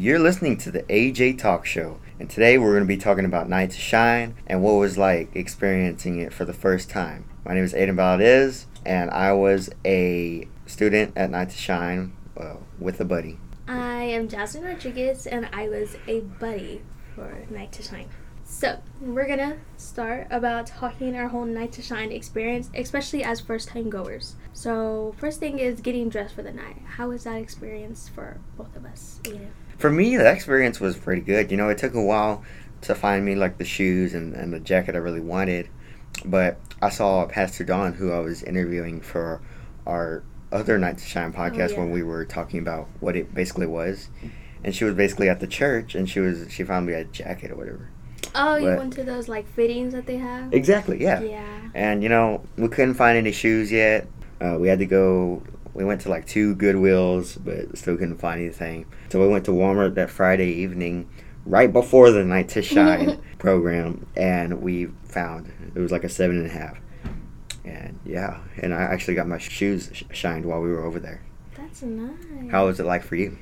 You're listening to the AJ Talk Show, and today we're going to be talking about Night to Shine and what it was like experiencing it for the first time. My name is Aiden Valdez, and I was a student at Night to Shine uh, with a buddy. I am Jasmine Rodriguez, and I was a buddy for Night to Shine. So, we're gonna start about talking our whole Night to Shine experience, especially as first time goers. So, first thing is getting dressed for the night. How was that experience for both of us? For me, the experience was pretty good. You know, it took a while to find me like the shoes and, and the jacket I really wanted, but I saw Pastor Dawn, who I was interviewing for our other Night to Shine podcast yeah. when we were talking about what it basically was. And she was basically at the church, and she was she found me a jacket or whatever. Oh, you went to those like fittings that they have? Exactly, yeah. Yeah. And you know, we couldn't find any shoes yet. Uh, we had to go. We went to like two Goodwills, but still couldn't find anything. So we went to Walmart that Friday evening, right before the Night to Shine program, and we found it was like a seven and a half. And yeah, and I actually got my shoes sh- shined while we were over there. That's nice. How was it like for you?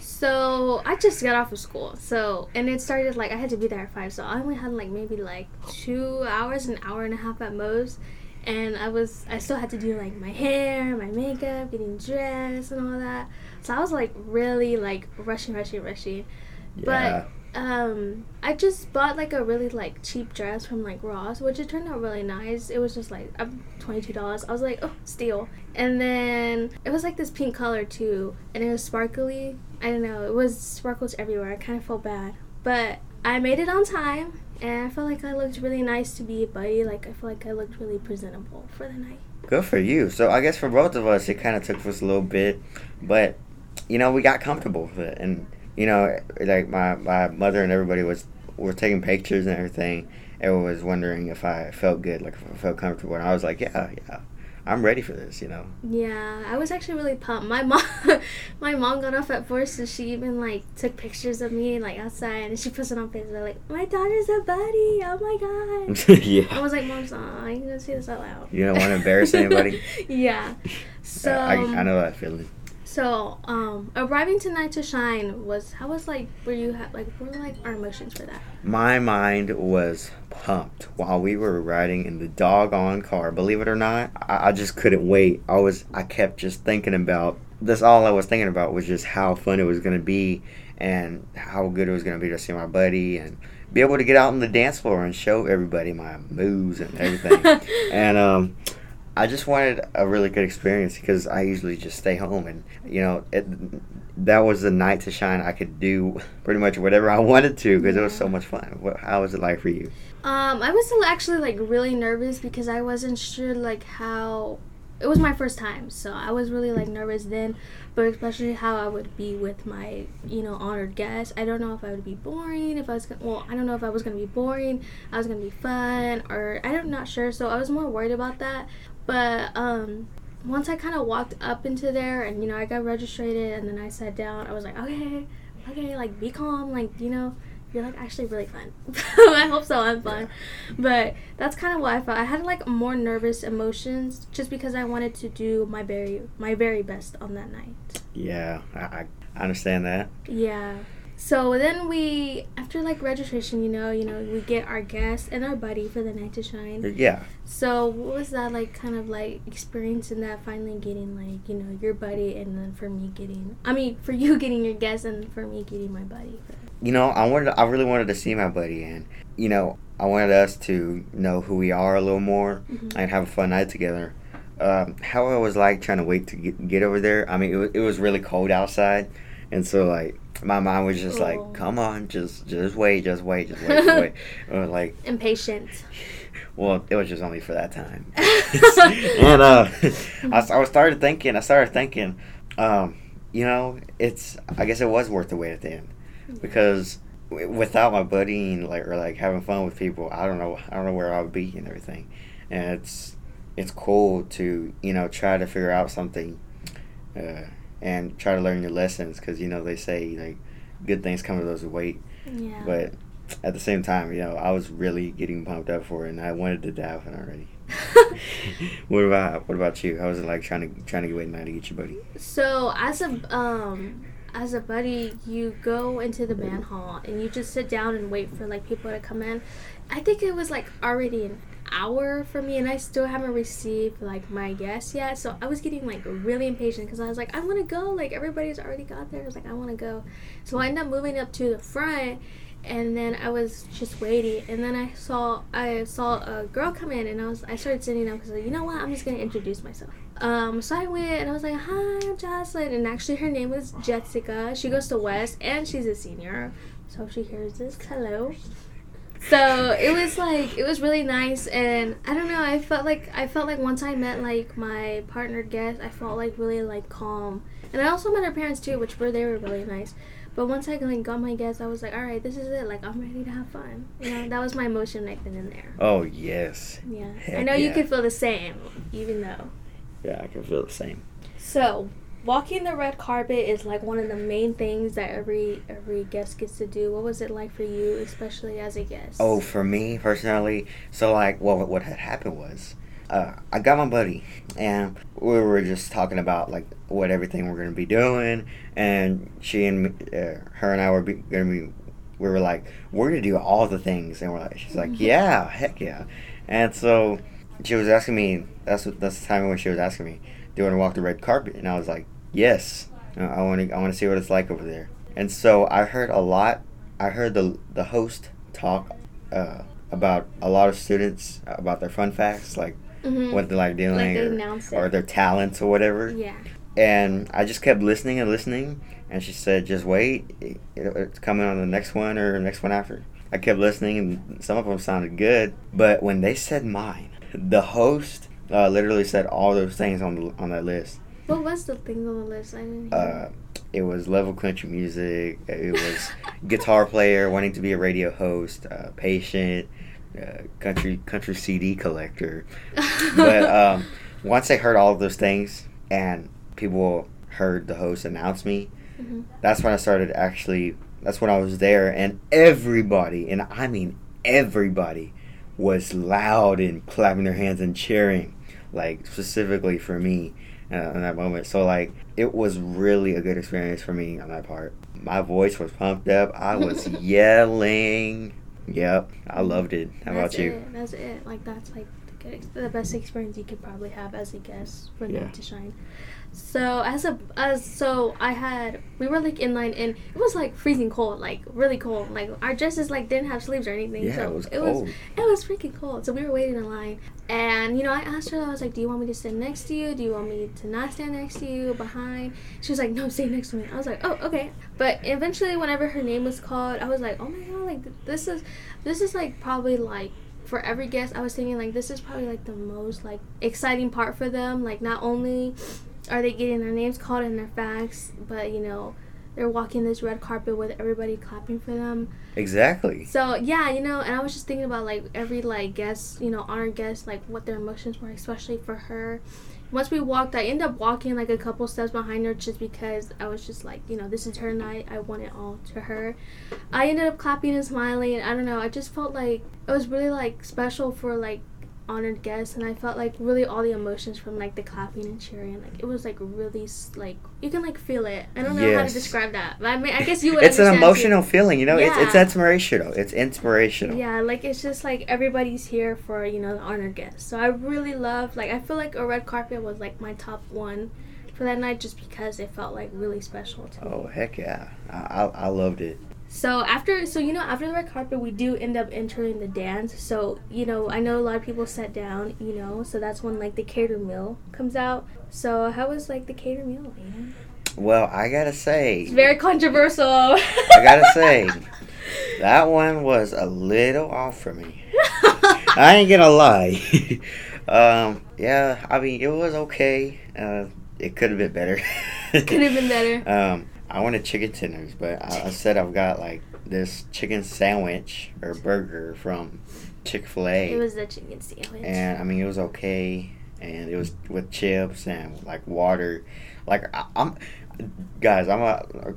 So I just got off of school. So and it started like I had to be there at five. So I only had like maybe like two hours, an hour and a half at most. And I was I still had to do like my hair, my makeup, getting dressed and all that. So I was like really like rushing, rushing, rushing. Yeah. But um I just bought like a really like cheap dress from like Ross, which it turned out really nice. It was just like twenty two dollars. I was like, oh, steal. And then it was like this pink color too, and it was sparkly. I don't know, it was sparkles everywhere. I kind of felt bad, but I made it on time, and I felt like I looked really nice to be a buddy. Like I feel like I looked really presentable for the night. Good for you. So I guess for both of us, it kind of took us a little bit, but you know we got comfortable with it, and you know like my my mother and everybody was were taking pictures and everything. Everyone was wondering if I felt good, like if I felt comfortable, and I was like, yeah, yeah, I'm ready for this. You know. Yeah, I was actually really pumped. My mom, my mom got off at four, so she even like took pictures of me like outside, and she posted on Facebook like, "My daughter's a buddy! Oh my god!" yeah. I was like, "Mom's not. I can say this out loud." You don't want to embarrass anybody. yeah. So I, I know that feeling. so um, arriving tonight to Shine was how was like were you ha- like what were like our emotions for that? My mind was pumped while we were riding in the doggone car. Believe it or not, I, I just couldn't wait. I was, I kept just thinking about. That's all I was thinking about was just how fun it was gonna be, and how good it was gonna be to see my buddy and be able to get out on the dance floor and show everybody my moves and everything. and um, I just wanted a really good experience because I usually just stay home and you know it, that was the night to shine. I could do pretty much whatever I wanted to because it was so much fun. What, how was it like for you? Um, I was actually like really nervous because I wasn't sure like how it was my first time, so I was really like nervous then, but especially how I would be with my you know honored guests. I don't know if I would be boring, if I was gonna, well, I don't know if I was gonna be boring, I was gonna be fun, or I'm not sure. So I was more worried about that. But um, once I kind of walked up into there and you know I got registered and then I sat down, I was like, okay, okay, like be calm, like you know you're like actually really fun. I hope so. I'm fun, but that's kind of what I felt. I had like more nervous emotions just because I wanted to do my very my very best on that night. Yeah, I, I I understand that. Yeah. So then we, after like registration, you know, you know, we get our guest and our buddy for the night to shine. Uh, yeah, So what was that like, kind of like experiencing that finally getting like, you know, your buddy, and then for me getting, I mean, for you getting your guest, and for me getting my buddy. You know, I wanted, I really wanted to see my buddy, and you know, I wanted us to know who we are a little more Mhm. and have a fun night together. Um, how I was like trying to wait to get, get over there. I mean, it was, it was really cold outside, and so like my mind was just Oh. like, "Come on, just just wait, just wait, just wait, just wait." I was like, Impatient. well, it was just only for that time. and uh, I, I started thinking, I started thinking, um, you know, it's. I guess it was worth the wait at the end because without my buddying, like or like having fun with people, I don't know, I don't know where I would be and everything. And it's it's cool to you know try to figure out something, uh, and try to learn your lessons because you know they say like good things come to those who wait. Yeah. But at the same time, you know, I was really getting pumped up for it, and I wanted to dive in already. what about what about you? How was it like trying to trying to get wait night to get your buddy? So as a um as a buddy, you go into the band hall and you just sit down and wait for like people to come in. I think it was like already an hour for me, and I still haven't received like my guests yet. So I was getting like really impatient because I was like, I want to go. Like everybody's already got there. I was like, I want to go. So I ended up moving up to the front and then I was just waiting, and then I saw I saw a girl come in, and I was I started sitting down because like, you know what I'm just gonna introduce myself. Um, so I went and I was like, hi, I'm Jocelyn, and actually her name was Jessica. She goes to West, and she's a senior, so if she hears this, hello. So it was like it was really nice, and I don't know. I felt like I felt like once I met like my partner guest, I felt like really like calm, and I also met her parents too, which were they were really nice. But once I like got my guest, I was like, all right, this is it. Like I'm ready to have fun. You know, that was my emotion right then and there. Oh yes. Yeah, I Heck know you yeah. could feel the same, even though. Yeah, I can feel the same. So, walking the red carpet is like one of the main things that every every guest gets to do. What was it like for you, especially as a guest? Oh, for me personally, so like, well, what had happened was, uh, I got my buddy, and we were just talking about like what everything we're gonna be doing, and she and me- uh, her and I were be, gonna be, we were like, we're gonna do all the things, and we're like, she's like, yeah, heck yeah, and so she was asking me. That's that's the time when she was asking me, do you want to walk the red carpet? And I was like, yes, I want to I want to see what it's like over there. And so I heard a lot. I heard the the host talk uh, about a lot of students about their fun facts, like Mhm. what they like doing, Like or, or their talents or whatever. Yeah. And I just kept listening and listening. And she said, just wait, it, it's coming on the next one or the next one after. I kept listening, and some of them sounded good. But when they said mine, the host uh, literally said all those things on the, on that list. What was the thing on the list? I didn't. Uh, it was level country music. It was guitar player wanting to be a radio host, uh, patient, uh, country country CD collector. But um, once I heard all of those things and people heard the host announce me, Mhm. that's when I started actually. That's when I was there, and everybody, and I mean everybody, was loud and clapping their hands and cheering, like specifically for me uh, in that moment. So like it was really a good experience for me on that part. My voice was pumped up. I was yelling. Yep, I loved it. How that's about you? It. That's it. Like that's like the, good, the best experience you could probably have as a guest for Yeah. them to shine. So as a as so I had we were like in line and it was like freezing cold, like really cold. Like our dresses like didn't have sleeves or anything. Yeah, so it was it was it was freaking cold. So we were waiting in line and you know I asked her I was like, Do you want me to stand next to you? Do you want me to not stand next to you? Behind? She was like, No, stay next to me. I was like, Oh, okay. But eventually whenever her name was called, I was like, Oh my god, like this is this is like probably like for every guest I was thinking like this is probably like the most like exciting part for them. Like not only are they getting their names called and their facts, but you know, they're walking this red carpet with everybody clapping for them. Exactly. So yeah, you know, and I was just thinking about like every like guest, you know, honored guest, like what their emotions were, especially for her. Once we walked, I ended up walking like a couple steps behind her just because I was just like, you know, this is her night. I want it all to her. I ended up clapping and smiling. I don't know. I just felt like it was really like special for like honored guests, and I felt like really all the emotions from like the clapping and cheering. Like it was like really like you can like feel it. I don't know how to describe that, but I mean, I guess you would. It's an understand, too. emotional feeling, you know. It's it's Yeah. inspirational. It's inspirational. Yeah, like it's just like everybody's here for you know the honored guests. So I really love like I feel like a red carpet was like my top one for that night just because it felt like really special to me. Oh heck yeah! I, I, I loved it. So after so you know after the red carpet we do end up entering the dance. So you know I know a lot of people sat down. You know so that's when like the cater meal comes out. So how was like the cater meal? Man? Well, I gotta say, It's very controversial. I gotta say, that one was a little off for me. I ain't gonna lie. um, yeah, I mean it was okay. Uh, it could have been better. Could have been better. Um, I wanted chicken tenders, but I, I said I've got like this chicken sandwich or burger from Chick Fil A. It was the chicken sandwich. and I mean it was okay, and it was with chips and like water. Like I, I'm, guys, I'm a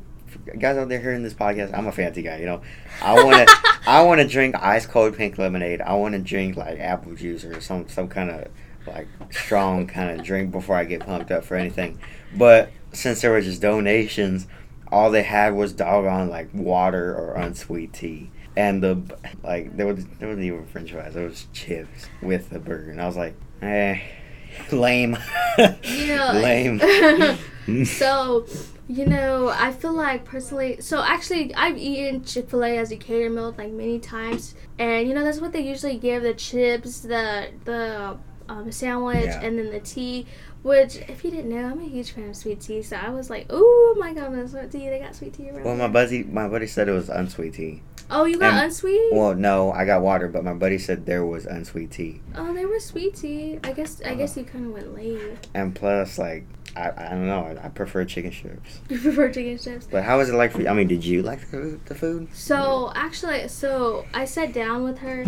guys out there hearing this podcast. I'm a fancy guy, you know. I want to, I want to drink ice cold pink lemonade. I want to drink like apple juice or some some kind of like strong kind of drink before I get pumped up for anything. But since there were just donations, all they had was doggone like water or unsweet tea. And the like there was there wasn't even French fries. There was chips with the burger, and I was like, eh, lame, lame. so, you know, I feel like personally, so actually, I've eaten Chick fil A as a cater meal like many times. And, you know, that's what they usually give the chips, the, the, um, sandwich, Yeah. and then the tea. Which, if you didn't know, I'm a huge fan of sweet tea. So I was like, oh my god, that's sweet tea. They got sweet tea around. well, my buddy my buddy said it was unsweet tea. oh, you got and- unsweet? Well, no, I got water, but my buddy said there was unsweet tea. oh, they were sweet tea. I guess, I Uh-huh. guess you kind of went late. And plus, like, I, I don't know, I, I prefer chicken strips. You prefer chicken strips? But how was it like for you? I mean, did you like the, the food? So actually, so I sat down with her,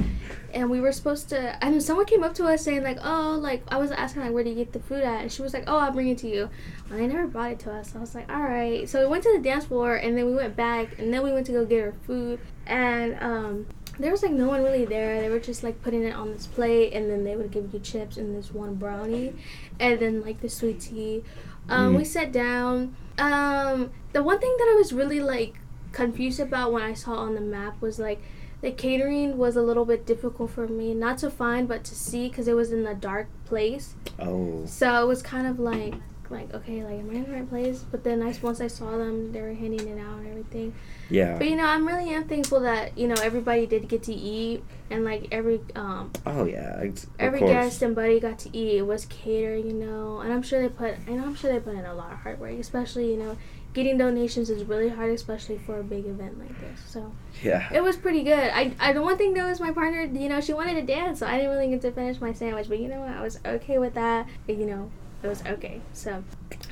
and we were supposed to. I mean, someone came up to us saying like, "Oh, like I was asking like, where do you get the food at?" And she was like, "Oh, I'll bring it to you." Well, they never brought it to us. So I was like, "All right." So we went to the dance floor, and then we went back, and then we went to go get her food, and um. There was like no one really there. They were just like putting it on this plate, and then they would give you chips and this one brownie, and then like the sweet tea. Um, Mm. We sat down. Um, the one thing that I was really like confused about when I saw on the map was like the catering was a little bit difficult for me not to find but to see because it was in a dark place Oh, so it was kind of like like okay like am i in the right place but then I, once i saw them they were handing it out and everything yeah. but you know i'm really am thankful that you know everybody did get to eat and like every um Oh, yeah. Of every guest and buddy got to eat. It was catered, you know, and I'm sure they put, and I'm sure they put in a lot of hard work. Especially, you know, getting donations is really hard, especially for a big event like this. So Yeah. it was pretty good. I, I the one thing though is my partner, you know, she wanted to dance, so I didn't really get to finish my sandwich. But you know what, I was okay with that. You know, it was okay. So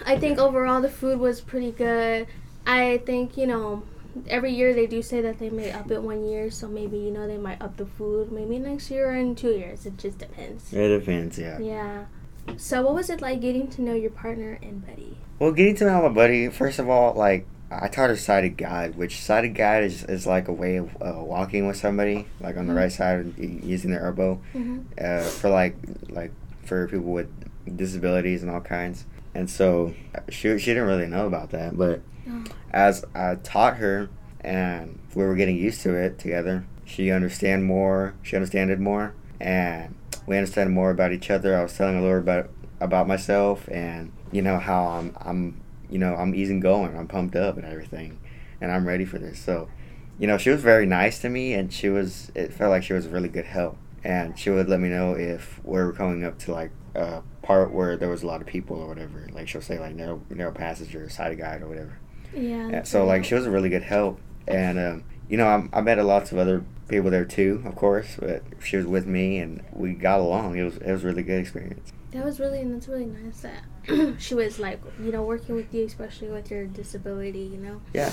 I think overall the food was pretty good. I think you know. Every year they do say that they may up it one year, so maybe you know they might up the food maybe next year or in two years. It just depends. It depends, yeah. Yeah. So, what was it like getting to know your partner and buddy? Well, getting to know my buddy, first of all, like, I taught her sighted guide, which sighted guide is, is like a way of uh, walking with somebody, like on the Mhm. right side, using their elbow, Mm-hmm. uh, for like, like for people with disabilities and all kinds. And so she, she didn't really know about that, but Oh. as I taught her and we were getting used to it together, she understand more. She understood more, and we understand more about each other. I was telling a little about about myself, and you know how I'm I'm you know I'm easy going. I'm pumped up and everything, and I'm ready for this. So, you know, she was very nice to me, and she was. It felt like she was really good help, and she would let me know if we were coming up to like a part where there was a lot of people or whatever. Like she'll say like narrow narrow passage or sighted guide or whatever. Yeah. Yeah, so like she was a really good help, and um, you know I, I met lots of other people there too, of course. But she was with me, and we got along. It was it was a really good experience. That was really, and that's really nice that she was like, you know, working with you, especially with your disability, you know. Yeah,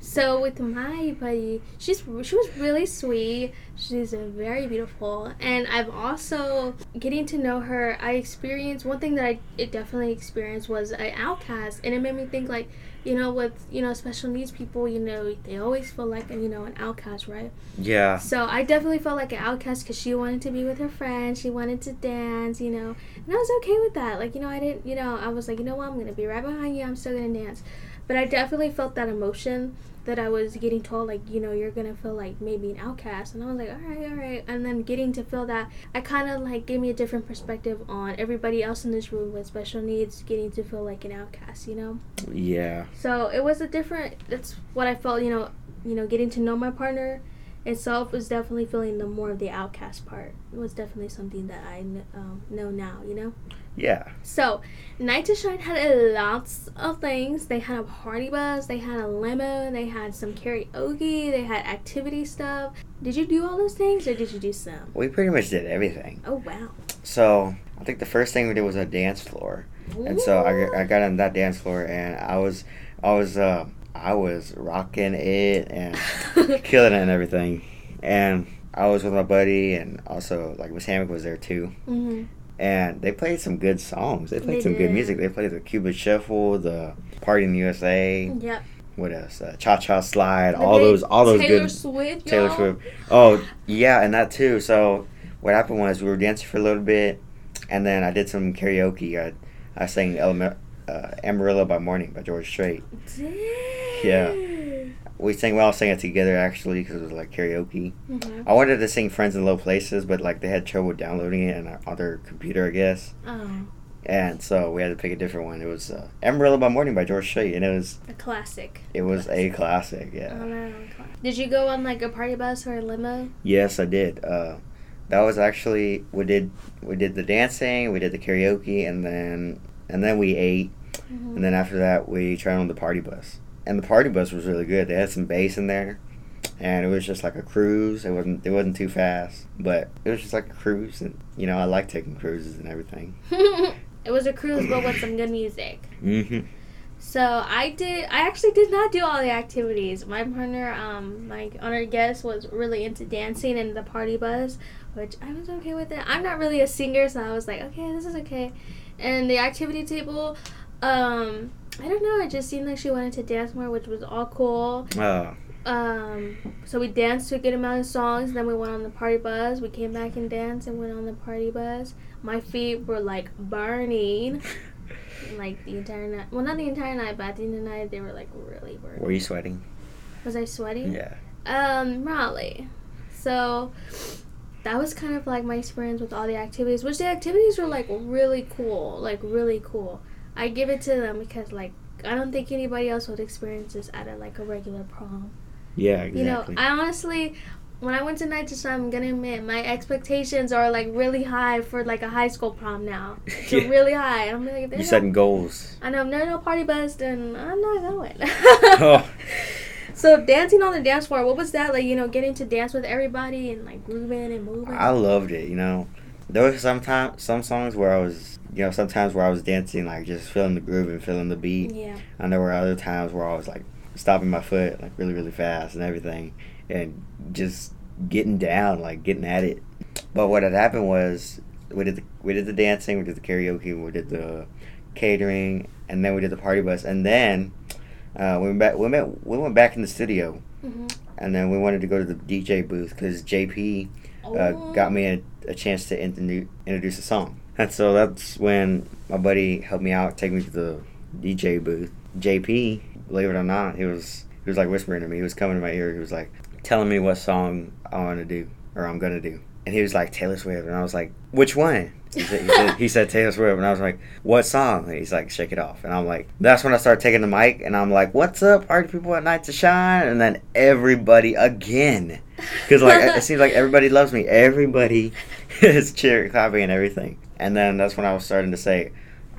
So with my buddy, she's she was really sweet. She's very beautiful, and I've also getting to know her. I experienced one thing that I it definitely experienced was an outcast, and it made me think like, you know, with you know special needs people, you know, they always feel like you know an outcast, right? yeah, So I definitely felt like an outcast because she wanted to be with her friends. She wanted to dance, you know, and I was okay with that. Like, you know, I didn't, you know, I was like, you know what, I'm gonna be right behind you. I'm still gonna dance, but I definitely felt that emotion that I was getting told, like, you know, you're gonna feel like maybe an outcast, and I was like, all right, all right, and then getting to feel that, I kind of like gave me a different perspective on everybody else in this room with special needs, getting to feel like an outcast, you know. yeah, So it was a different. That's what I felt. You know, you know, getting to know my partner itself was definitely feeling the more of the outcast part. It was definitely something that I um, know now. You know. Yeah. So, Night to Shine had a lots of things. They had a party bus. They had a limo. They had some karaoke. They had activity stuff. Did you do all those things, or did you do some? We pretty much did everything. Oh wow. So I think the first thing we did was a dance floor, and so I, got- I got on that dance floor, and I was I was uh, I was rocking it and killing it and everything, and I was with my buddy, and also like Miss Hammock was there too. hmm and they played some good songs. They played They some good music. They played the Cupid Shuffle, the Party in the USA. Yep. What else? Uh, Cha Cha Slide. All those, all those Taylor good Swift. Taylor y'all. Swift. Oh yeah, and that too. So what happened was we were dancing for a little bit, and then I did some karaoke. I I sang Eleme- uh, Amarillo by Morning by George Strait. Dang. Yeah. We sang, we all sang it together actually because it was like karaoke. Mhm. I wanted to sing Friends in Low Places, but like they had trouble downloading it on our other computer, I guess. Oh, And so we had to pick a different one. It was uh, Amarillo by Morning by George Strait, and it was a classic. it was a classic. Oh, Yeah. no. Did you go on like a party bus or a limo? Yes, I did. Uh, that was actually we did we did the dancing, we did the karaoke, and then and then we ate, Mhm. and then after that we tried on the party bus. And the party bus was really good. They had some bass in there, and it was just like a cruise. It wasn't it wasn't too fast, but it was just like a cruise, and you know I like taking cruises and everything. it was a cruise, but with some good music. hmm So I did. I actually did not do all the activities. My partner, um, my honored guest, was really into dancing and the party bus, which I was okay with it. I'm not really a singer, so I was like, okay, this is okay. And the activity table, um, I don't know. It just seemed like she wanted to dance more, which was all cool. Oh, Um, so we danced to a good amount of songs. Then we went on the party bus. We came back and danced and went on the party bus. My feet were like burning, like the entire night. Well, not the entire night, but at the end of the night, they were like really burning. were you sweating? Was I sweating? Yeah. Um, probably. So that was kind of like my experience with all the activities, which the activities were like really cool, like really cool. I give it to them because like I don't think anybody else would experience this at a, like a regular prom. Yeah, exactly. You know. I honestly, when I went to Night to Shine, I'm gonna admit my expectations are like really high for like a high school prom now. They're Yeah. really high. I'm like, you there's no, setting goals. I know if there's no party bus, then I'm not going. Oh. So dancing on the dance floor, what was that like? You know, getting to dance with everybody and like grooving and moving. I loved it. You know, there was sometimes some songs where I was, you know, sometimes where I was dancing like just feeling the groove and feeling the beat, yeah. and there were other times where I was like stopping my foot like really really fast and everything, and just getting down like getting at it. But what had happened was we did the we did the dancing, we did the karaoke, we did the catering, and then we did the party bus, and then uh, we went back we went we went back in the studio, hmm and then we wanted to go to the DJ booth because JP uh, got me a, a chance to introdu- introduce a song. And so that's when my buddy helped me out, take me to the DJ booth. JP, believe it or not, he was he was like whispering to me. He was coming to my ear. He was like telling me what song I want to do or I'm gonna do. And he was like Taylor Swift, and I was like, which one? He said, he said, he said Taylor Swift, and I was like, what song? And he's like, Shake It Off, and I'm like, that's when I started taking the mic, and I'm like, what's up, party people at Night to Shine? And then everybody again, because like it seems like everybody loves me. Everybody is cheering, clapping, and everything. And then that's when I was starting to say,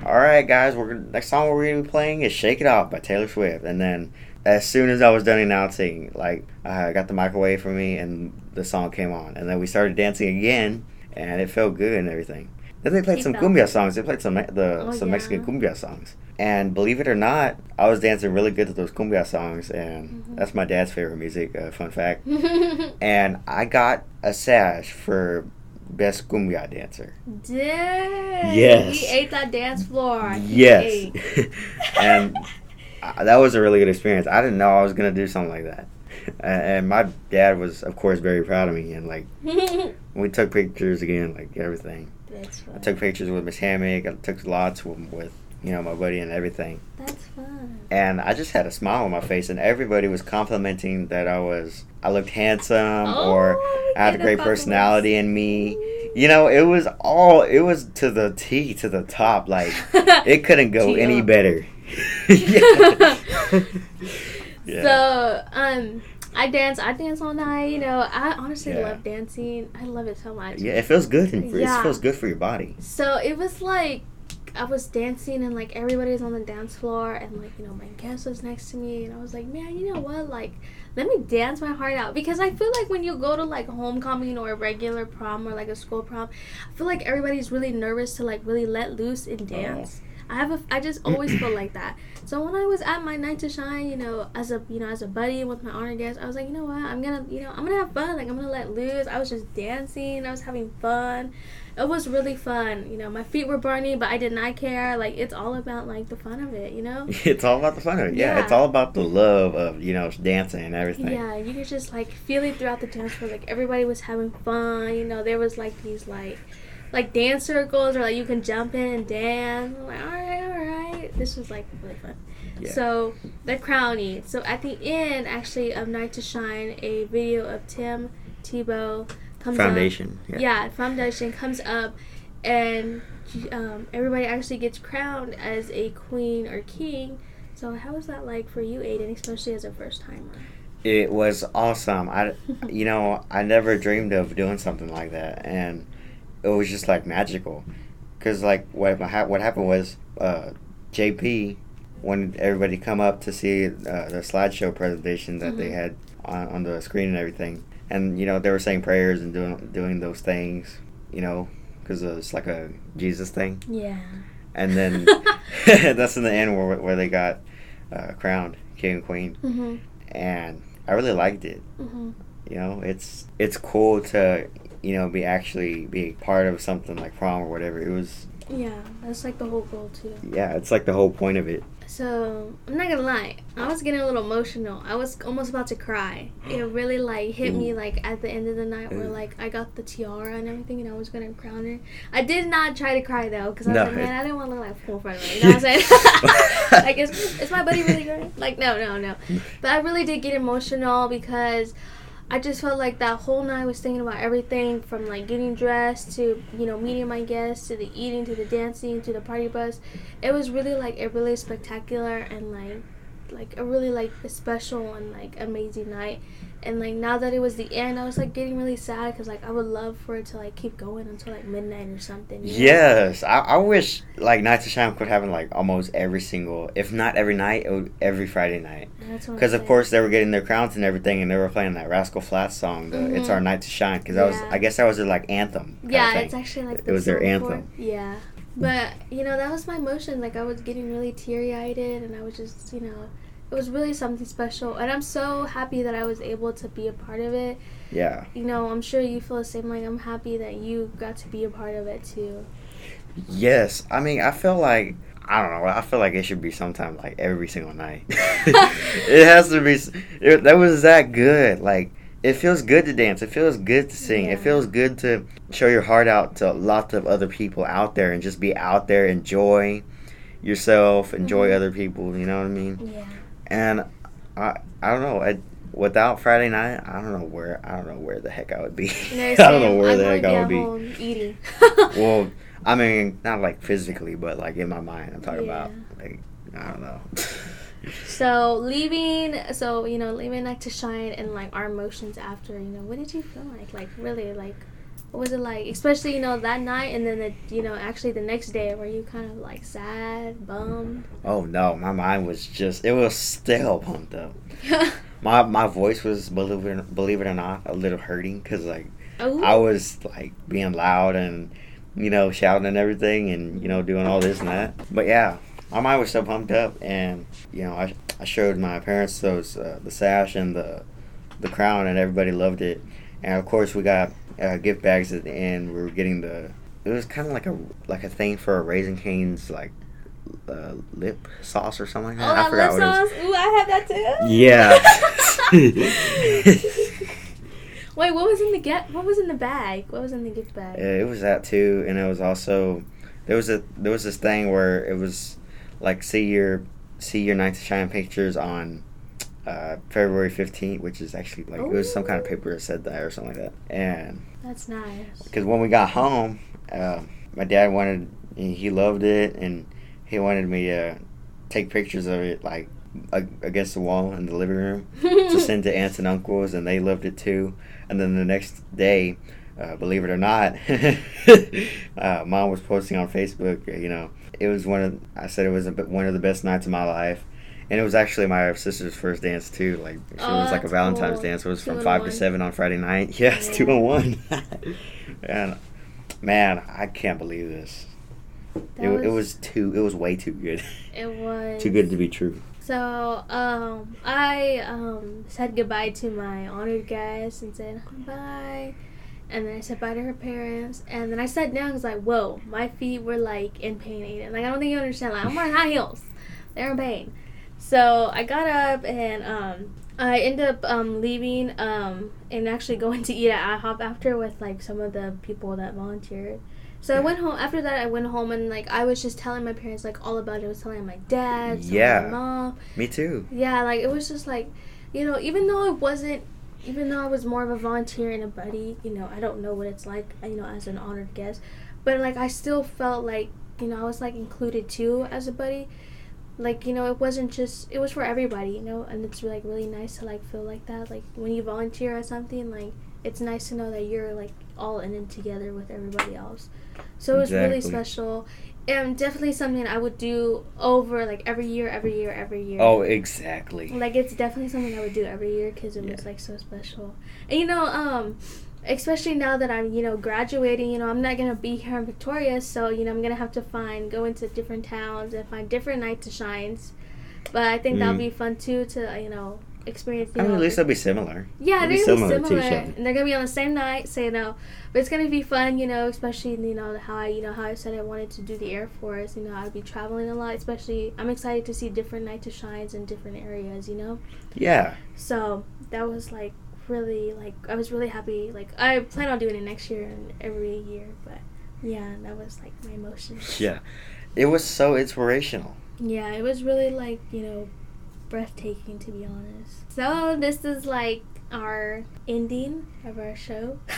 "All right, guys, we're next song we're gonna be playing is Shake It Off by Taylor Swift." And then as soon as I was done announcing, like I got the mic away from me, and the song came on, and then we started dancing again, and it felt good and everything. Then they played It some cumbia good. songs. They played some the Oh, some Mexican cumbia songs. And believe it or not, I was dancing really good to those cumbia songs, and Mhm. that's my dad's favorite music. Uh, fun fact. And I got a sash for best cumbia dancer. Dang. Yes. He ate that dance floor. Yes. and that was a really good experience. I didn't know I was gonna do something like that. And, and my dad was, of course, very proud of me. And like we took pictures again, like everything. That's fun. I took pictures with Miss Hammock. I took lots with, with you know my buddy and everything. That's fun. And I just had a smile on my face, and everybody was complimenting that I was I looked handsome oh, or Oh, I had a great personality in me. You know, it was all it was to the T to the top. Like it couldn't go any better. Yeah. Yeah. So, um, I dance. I dance all night. You know, I honestly Yeah. love dancing. I love it so much. yeah, it feels good and Yeah. it feels good for your body. So it was like I was dancing and like everybody's on the dance floor and like you know my guest was next to me and I was like man you know what like let me dance my heart out because I feel like when you go to like homecoming or a regular prom or like a school prom I feel like everybody's really nervous to like really let loose and dance. I have a I just always feel like that. So when I was at my night to shine, you know, as a you know as a buddy with my honor guest, I was like, you know what, I'm gonna you know I'm gonna have fun. Like I'm gonna let loose. I was just dancing. I was having fun. It was really fun. You know, my feet were burning, but I did not care. Like it's all about like the fun of it. You know. It's all about the fun of it. Yeah, Yeah. it's all about the love of you know dancing and everything. Yeah, you could just like feel it throughout the dance floor. Like everybody was having fun. You know, there was like these like like dance circles or like you can jump in and dance. I'm like, all right, all right. this was like really fun. Yeah. So the crowning. So at the end, actually, of Night to Shine, a video of Tim Tebow comes Foundation. up. Yeah. Yeah, foundation comes up, and um, everybody actually gets crowned as a queen or king. So how was that like for you, Aiden, especially as a first timer? It was awesome. I, you know, I never dreamed of doing something like that, and it was just like magical. Cause like what ha- what happened was, uh, JP wanted everybody to come up to see uh, the slideshow presentation that they Mhm. had on, on the screen and everything, and you know they were saying prayers and doing doing those things, you know, because it's like a Jesus thing. Yeah. And then that's in the end where where they got uh, crowned king and queen, Mhm. and I really liked it. Mhm. You know, it's it's cool to you know be actually be part of something like prom or whatever. It was Yeah, that's like the whole goal too. yeah, it's like the whole point of it. So I'm not gonna lie, I was getting a little emotional. I was almost about to cry. It really like hit me like at the end of the night where like I got the tiara and everything, and I was gonna crown her. I did not try to cry though, because I was No, like, man, I didn't want to look like a fool of her. You know what I'm saying? like, is, is my buddy really great? Like, no, no, no. But I really did get emotional because I just felt like that whole night I was thinking about everything from like getting dressed to you know meeting my guests to the eating to the dancing to the party bus. It was really like a really spectacular and like like a really like a special and like amazing night. And like now that it was the end, I was like getting really sad because like I would love for it to like keep going until like midnight or something. Yes, I, I wish like Nights of Shine could happen like almost every single, if not every night, it would, every Friday night. That's what I'm Because of course they were getting their crowns and everything, and they were playing that Rascal Flatts song, the "It's Mhm. Our Night to Shine." Because that was, I guess that was their like anthem. Yeah, it's actually like It was their anthem. Yeah, but you know that was my emotion. Like I was getting really teary eyed, and I was just you know, it was really something special. And I'm so happy that I was able to be a part of it. yeah. You know, I'm sure you feel the same. Like I'm happy that you got to be a part of it too. Yes, I mean I feel like I don't know. I feel like it should be sometime like every single night. it has to be. It, that was that good. Like it feels good to dance. It feels good to sing. Yeah. It feels good to show your heart out to lots of other people out there and just be out there, enjoy yourself, enjoy Mhm. other people. You know what I mean? Yeah. And I I don't know. I, without Friday night, I don't know where I don't know where the heck I would be. No, I don't know where I'd the heck I would be. eating. Well, I mean, not like physically, but like in my mind. I'm talking Yeah. about like I don't know. So leaving, so you know, leaving like to Shine and like our emotions after, you know, what did you feel like? Like really, like what was it like? Especially you know that night, and then the you know actually the next day, were you kind of like sad, bummed? oh no, my mind was just it was still pumped up. My my voice was believe it believe it or not a little hurting because like oh, I was like being loud and you know shouting and everything and you know doing all this and that. But yeah, my mind was so pumped up and you know I, I showed my parents those uh, the sash and the the crown and everybody loved it. And of course we got uh, gift bags at the end. We were getting the it was kind of like a like a thing for a Raising Cane's like uh, lip sauce or something like oh, that. I forgot lip what it was. sauce. Ooh, I have that too. Yeah. Wait, what was in the get? What was in the bag? What was in the gift bag? Yeah, it was that too, and it was also there was a there was this thing where it was like see your see your night of shine pictures on uh, February fifteenth, which is actually like it was some kind of paper that said that or something like that. And That's nice. because when we got home, uh, my dad wanted he loved it, and he wanted me to take pictures of it like against the wall in the living room to send to aunts and uncles, and they loved it too. And then the next day, uh, believe it or not, uh, mom was posting on Facebook. You know, it was one of I said it was a, bit- one of the best nights of my life, and it was actually my sister's first dance too. Like she Oh, was like a Valentine's cool. dance. It was Two from five one. to seven on Friday night. Yes, two Yeah. and one. and man, I can't believe this. It, it was too. It was way too good. It was too good to be true. So, um, I um, said goodbye to my honored guests and said bye. And then I said bye to her parents. And then I sat down and was like, whoa, my feet were like in pain. Aiden. Like, I don't think you understand. Like, I'm wearing high heels, they're in pain. So I got up and um, I ended up um, leaving um, and actually going to eat at IHOP after with like some of the people that volunteered. So I went home after that. I went home and like I was just telling my parents like all about it. I was telling my dad, Yeah. my mom. Me too. Yeah, like it was just like, you know, even though it wasn't, even though I was more of a volunteer and a buddy, you know, I don't know what it's like, you know, as an honored guest, but like I still felt like, you know, I was like included too as a buddy. Like you know, it wasn't just it was for everybody, you know, and it's like really nice to like feel like that. Like when you volunteer at something, like it's nice to know that you're like all in it together with everybody else. So it was really special, and definitely something I would do over like every year, every year, every year. Oh, exactly. Like it's definitely something I would do every year because it was like so special. And you know, um, especially now that I'm you know graduating, you know I'm not gonna be here in Victoria, so you know I'm gonna have to find go into different towns and find different night to shines. But I think that'll Mm. be fun too to you know experience. You I mean, at least they'll be similar. yeah, They'll they're be gonna be similar to similar, each other. and they're gonna be on the same night, so you know. But it's gonna be fun, you know, especially you know how I, you know, how I said I wanted to do the Air Force. You know, I'd be traveling a lot. Especially, I'm excited to see different night to shines in different areas. You know, Yeah. so that was like really like I was really happy. Like I plan on doing it next year and every year, but yeah, that was like my emotions. Yeah. It was so inspirational. Yeah, it was really like, you know, breathtaking to be honest. So this is like our ending of our show.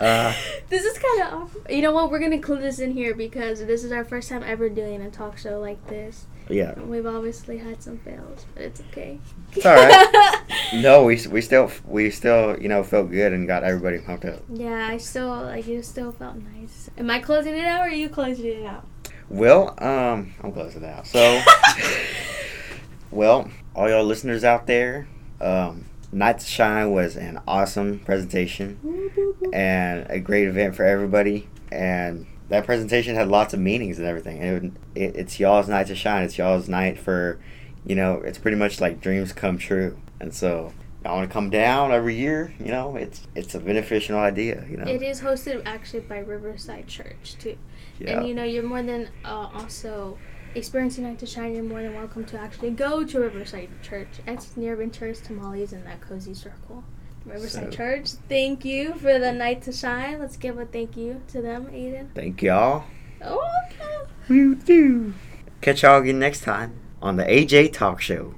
Uh. this is kind of off. You know what? We're gonna include this in here because this is our first time ever doing a talk show like this. Yeah. We've obviously had some fails, but it's okay. It's all right. No, we we still we still you know felt good and got everybody pumped up. yeah, I still like it. Still felt nice. Am I closing it out or are you closing it out? Well, um, I'm closing it out. So, well, all y'all listeners out there, um, Night to Shine was an awesome presentation and a great event for everybody. And that presentation had lots of meanings and everything. And it, it, it's y'all's night to shine. It's y'all's night for, you know, it's pretty much like dreams come true. And so, I want to come down every year. You know, it's it's a beneficial idea. You know, It is hosted actually by Riverside Church too. yeah, And you know, you're more than uh, also experiencing Night to Shine. You're more than welcome to actually go to Riverside Church. It's near Venture's Tamales in that cozy circle. Riverside So- Church, thank you for the Night to Shine. Let's give a thank you to them, Aiden. thank y'all. Oh, Woo-doo. Catch y'all again next time on the AJ Talk Show.